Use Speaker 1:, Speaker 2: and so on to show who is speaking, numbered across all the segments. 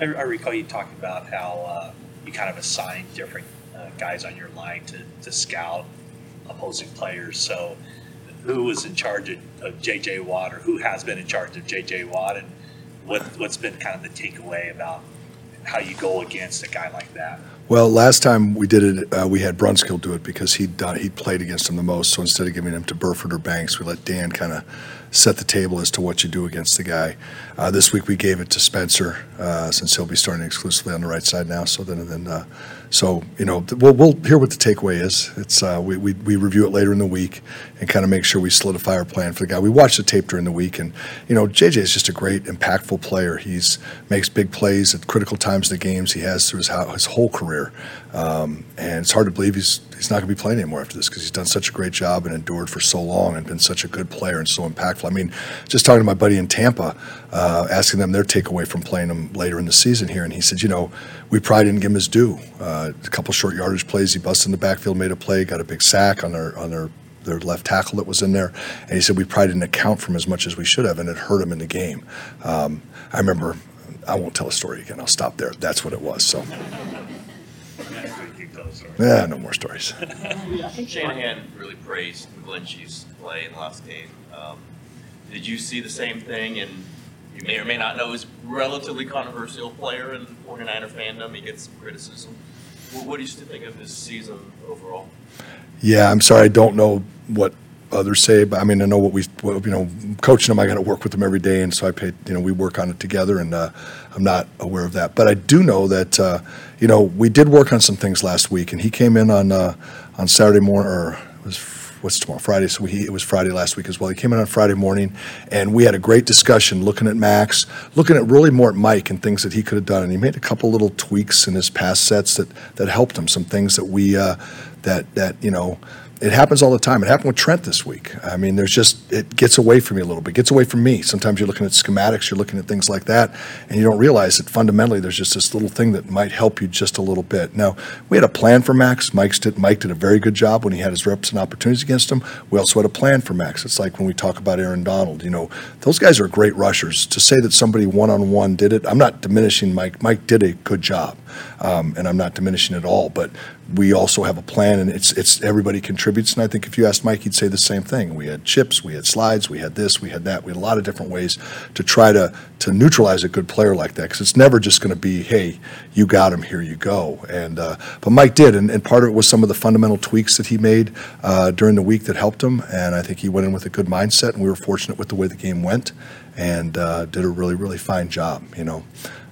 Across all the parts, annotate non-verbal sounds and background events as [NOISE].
Speaker 1: I, I recall you talking about how uh, you kind of assigned different uh, guys on your line to, to scout opposing players. So, who was in charge of, of J.J. Watt, or who has been in charge of J.J. Watt, and what what's been kind of the takeaway about how you go against a guy like that?
Speaker 2: Well, last time we did it, uh, we had Brunskill do it because he'd done he'd played against him the most. So instead of giving him to Burford or Banks, we let Dan kind of set the table as to what you do against the guy. Uh, this week we gave it to Spencer uh, since he'll be starting exclusively on the right side now. So then, then uh, so you know, we'll, we'll hear what the takeaway is. It's uh, we, we we review it later in the week and kind of make sure we solidify our plan for the guy. We watch the tape during the week, and you know, JJ is just a great, impactful player. He's makes big plays at critical times in the games. He has through his, his whole career, um, and it's hard to believe he's he's not going to be playing anymore after this because he's done such a great job and endured for so long and been such a good player and so impactful. I mean, just talking to my buddy in Tampa, uh, asking them their takeaway from playing him later in the season here, and he said, you know, we probably didn't give him his due. Uh, a couple short yardage plays, he busted in the backfield, made a play, got a big sack on their on their their left tackle that was in there, and he said we probably didn't account for him as much as we should have, and it hurt him in the game. Um, I remember. I won't tell a story again. I'll stop there. That's what it was. So, yeah, no more stories. [LAUGHS]
Speaker 3: Shanahan really praised McGlinchey's play in the last game. Um, did you see the same thing? And you may or may not know he's a relatively controversial player in 49er fandom. He gets some criticism. What, what do you still think of his season overall?
Speaker 2: Yeah, I'm sorry. I don't know what others say, but I mean, I know what we, you know, coaching them. I got to work with them every day, and so I pay. You know, we work on it together, and uh, I'm not aware of that. But I do know that uh, you know we did work on some things last week, and he came in on uh, on Saturday morning, or it was what's tomorrow Friday. So he, it was Friday last week as well. He came in on Friday morning, and we had a great discussion looking at Maxx, looking at really more at Mike and things that he could have done. And he made a couple little tweaks in his pass sets that that helped him. Some things that we uh, that that you know it happens all the time. It happened with Trent this week. I mean, there's just it gets away from you a little bit, it gets away from me. Sometimes you're looking at schematics, you're looking at things like that, and you don't realize that fundamentally there's just this little thing that might help you just a little bit. Now, we had a plan for Maxx. Mike's did, Mike did a very good job when he had his reps and opportunities against him. We also had a plan for Maxx. It's like when we talk about Aaron Donald. You know, those guys are great rushers. To say that somebody one on one did it, I'm not diminishing Mike. Mike did a good job, um, and I'm not diminishing it all. But we also have a plan, and it's it's everybody contributes. And I think if you asked Mike, he'd say the same thing. We had chips, we had slides, we had this, we had that. We had a lot of different ways to try to to neutralize a good player like that because it's never just going to be, hey, you got him, here you go. And uh, but Mike did, and, and part of it was some of the fundamental tweaks that he made uh, during the week that helped him. And I think he went in with a good mindset, and we were fortunate with the way the game went, and uh, did a really really fine job. You know.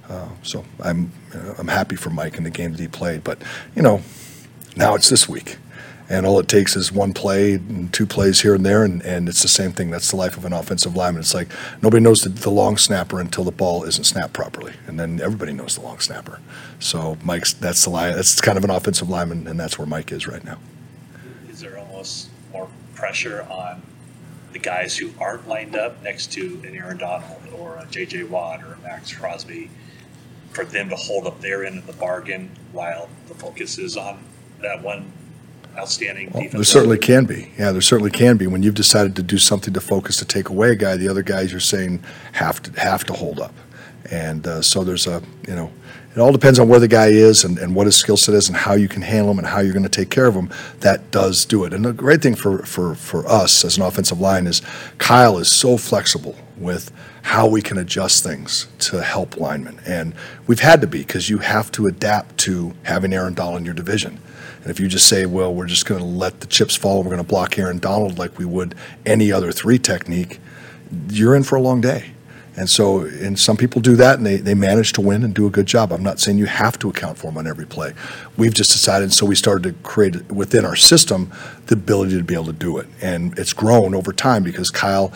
Speaker 2: Uh, so I'm I'm happy for Mike in the game that he played, but you know, now it's this week. And all it takes is one play and two plays here and there, and, and it's the same thing. That's the life of an offensive lineman. It's like nobody knows the, the long snapper until the ball isn't snapped properly, and then everybody knows the long snapper. So Mike's that's the line. That's kind of an offensive lineman, and that's where Mike is right now.
Speaker 1: Is there almost more pressure on the guys who aren't lined up next to an Aaron Donald or a J.J. Watt or a Maxx Crosby for them to hold up their end of the bargain while the focus is on that one outstanding
Speaker 2: Well,
Speaker 1: defense?
Speaker 2: there certainly can be. Yeah, there certainly can be. When you've decided to do something to focus to take away a guy, the other guys you're saying have to have to hold up. And uh, so there's a you know, it all depends on where the guy is and, and what his skill set is and how you can handle him and how you're going to take care of him. That does do it. And the great thing for for for us as an offensive line is Kyle is so flexible with how we can adjust things to help linemen. And we've had to be because you have to adapt to having Aaron Donald in your division. And if you just say, well, we're just going to let the chips fall, and we're going to block Aaron Donald like we would any other three technique, you're in for a long day. And so, and some people do that and they, they manage to win and do a good job. I'm not saying you have to account for them on every play. We've just decided, so we started to create within our system the ability to be able to do it. And it's grown over time because Kyle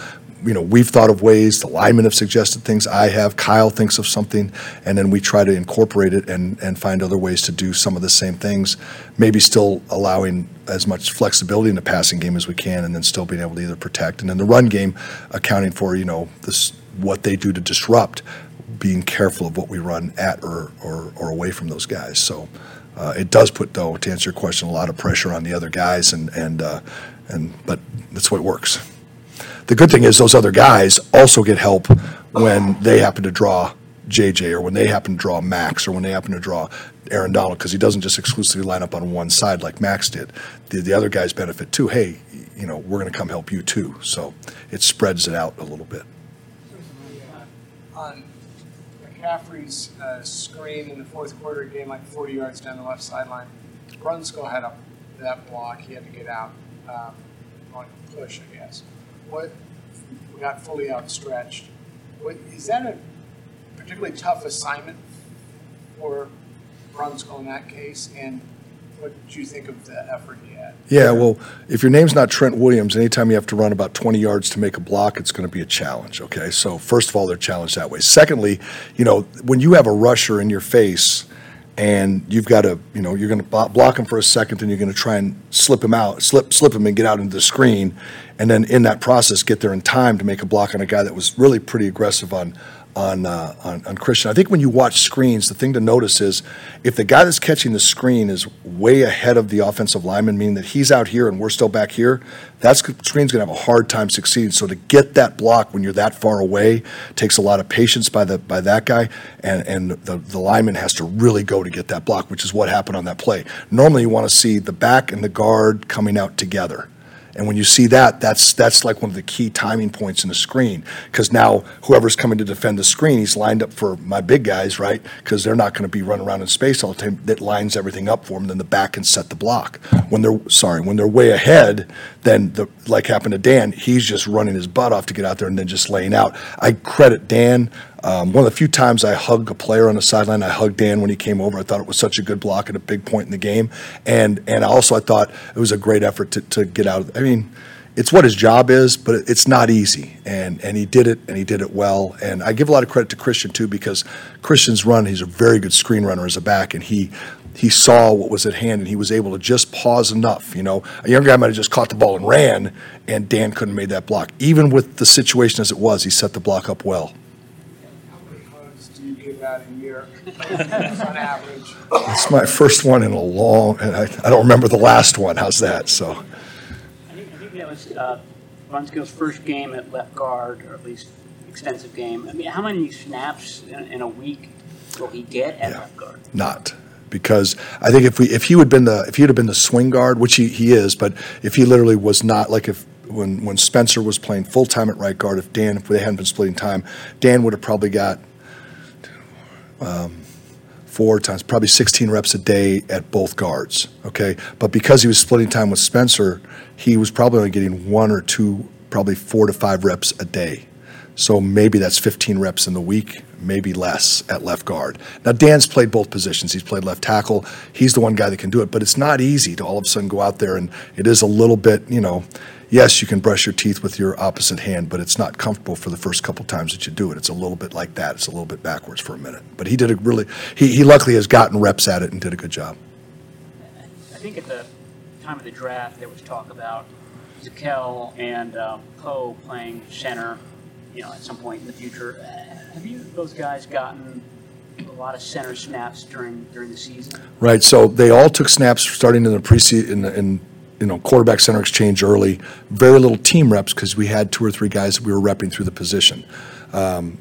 Speaker 2: you know, we've thought of ways, the linemen have suggested things, I have, Kyle thinks of something, and then we try to incorporate it and, and find other ways to do some of the same things, maybe still allowing as much flexibility in the passing game as we can, and then still being able to either protect. And then the run game, accounting for, you know, this, what they do to disrupt, being careful of what we run at or, or, or away from those guys. So uh, it does put, though, to answer your question, a lot of pressure on the other guys, and, and, uh, and but that's what works. The good thing is those other guys also get help when they happen to draw JJ, or when they happen to draw Maxx, or when they happen to draw Aaron Donald, because he doesn't just exclusively line up on one side like Maxx did. The, the other guys benefit too. Hey, you know, we're going to come help you too. So it spreads it out a little bit.
Speaker 4: on McCaffrey's uh, screen in the fourth quarter, he gained like 40 yards down the left sideline. Brunskill had up that block. He had to get out um, on a push, I guess. What we got fully outstretched. What, is that a particularly tough assignment for Brunskill in that case? And what did you think of the effort he had?
Speaker 2: Yeah, well, if your name's not Trent Williams, anytime you have to run about 20 yards to make a block, it's going to be a challenge, okay? So, first of all, they're challenged that way. Secondly, you know, when you have a rusher in your face and you've got to, you know, you're going to block him for a second, then you're going to try and slip him out, slip, slip him and get out into the screen, and then in that process, get there in time to make a block on a guy that was really pretty aggressive on, on, uh, on, on Christian. I think when you watch screens, the thing to notice is if the guy that's catching the screen is way ahead of the offensive lineman, meaning that he's out here and we're still back here, that screen's going to have a hard time succeeding. So to get that block when you're that far away takes a lot of patience by the by that guy, and and the the lineman has to really go to get that block, which is what happened on that play. Normally, you want to see the back and the guard coming out together. And when you see that, that's that's like one of the key timing points in the screen because now whoever's coming to defend the screen, he's lined up for my big guys, right? Because they're not going to be running around in space all the time. That lines everything up for them. Then the back can set the block. When they're sorry, when they're way ahead, then the like happened to Dan, he's just running his butt off to get out there and then just laying out. I credit Dan. Um, one of the few times I hugged a player on the sideline, I hugged Dan when he came over. I thought it was such a good block at a big point in the game, and and also I thought it was a great effort to, to get out. Of, I mean, it's what his job is, but it's not easy, and and he did it, and he did it well. And I give a lot of credit to Christian too because Christian's run, he's a very good screen runner as a back, and he he saw what was at hand and he was able to just pause enough. You know, a young guy might have just caught the ball and ran, and Dan couldn't have made that block. Even with the situation as it was, he set the block up well.
Speaker 4: How many hugs do you give out a year [LAUGHS] on average?
Speaker 2: It's my first one in a long, and I, I don't remember the last one. How's that? So,
Speaker 5: I think, I think that was uh, Brunskill's first game at left guard, or at least extensive game. I mean, how many snaps in, in a week will he get at
Speaker 2: Yeah.
Speaker 5: left guard?
Speaker 2: not because I think if we if he would been the if he would have been the swing guard, which he, he is, but if he literally was not like if when when Spencer was playing full time at right guard, if Dan if they hadn't been splitting time, Dan would have probably got um, four times, probably 16 reps a day at both guards. Okay, but because he was splitting time with Spencer, he was probably only getting one or two, probably four to five reps a day. So maybe that's 15 reps in the week, maybe less at left guard. Now, Dan's played both positions. He's played left tackle. He's the one guy that can do it, but it's not easy to all of a sudden go out there and it is a little bit, you know, yes, you can brush your teeth with your opposite hand, but it's not comfortable for the first couple times that you do it. It's a little bit like that. It's a little bit backwards for a minute. But he did a really, he, he luckily has gotten reps at it and did a good job.
Speaker 5: I think at the time of the draft, there was talk about Zakelj and um, Poe playing center, you know, at some point in the future. Have you, those guys, gotten a lot of center snaps during, during the season?
Speaker 2: Right, so they all took snaps starting in the preseason, in, in, you know, quarterback center exchange early. Very little team reps because we had two or three guys that we were repping through the position. Um,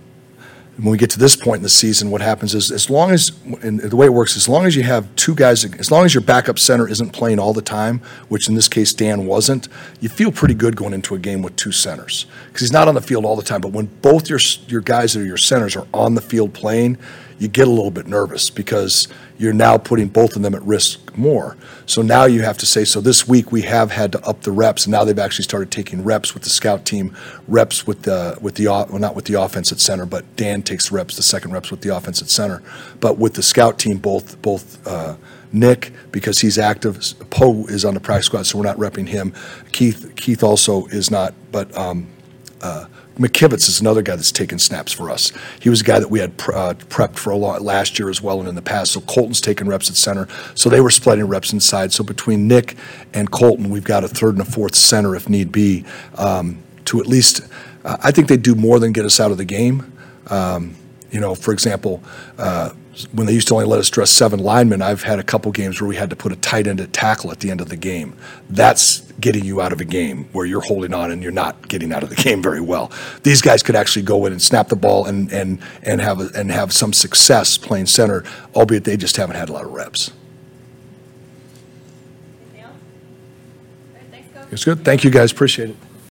Speaker 2: When we get to this point in the season, what happens is, as long as, and the way it works, as long as you have two guys, as long as your backup center isn't playing all the time, which in this case Dan wasn't, you feel pretty good going into a game with two centers. Because he's not on the field all the time, but when both your, your guys that are your centers are on the field playing, you get a little bit nervous because you're now putting both of them at risk more. So now you have to say, so this week we have had to up the reps, and now they've actually started taking reps with the scout team, reps with the with the well not with the offense at center, but Dan takes reps, the second reps with the offense at center. But with the scout team, both both uh, Nick because he's active, Poe is on the practice squad, so we're not repping him. Keith Keith also is not, but. Um, uh, McKivitz is another guy that's taken snaps for us. He was a guy that we had pre- uh, prepped for a lot last year as well and in the past. So Colton's taken reps at center. So they were splitting reps inside. So between Nick and Colton, we've got a third and a fourth center if need be um, to at least. Uh, I think they do more than get us out of the game. Um, you know, for example, uh, when they used to only let us dress seven linemen, I've had a couple games where we had to put a tight end at tackle at the end of the game. That's getting you out of a game where you're holding on and you're not getting out of the [LAUGHS] game very well. These guys could actually go in and snap the ball and, and, and have, a- and have some success playing center, albeit they just haven't had a lot of reps.
Speaker 6: Anything else? All right, thanks, Coach.
Speaker 2: It's good. Thank you, guys. Appreciate it.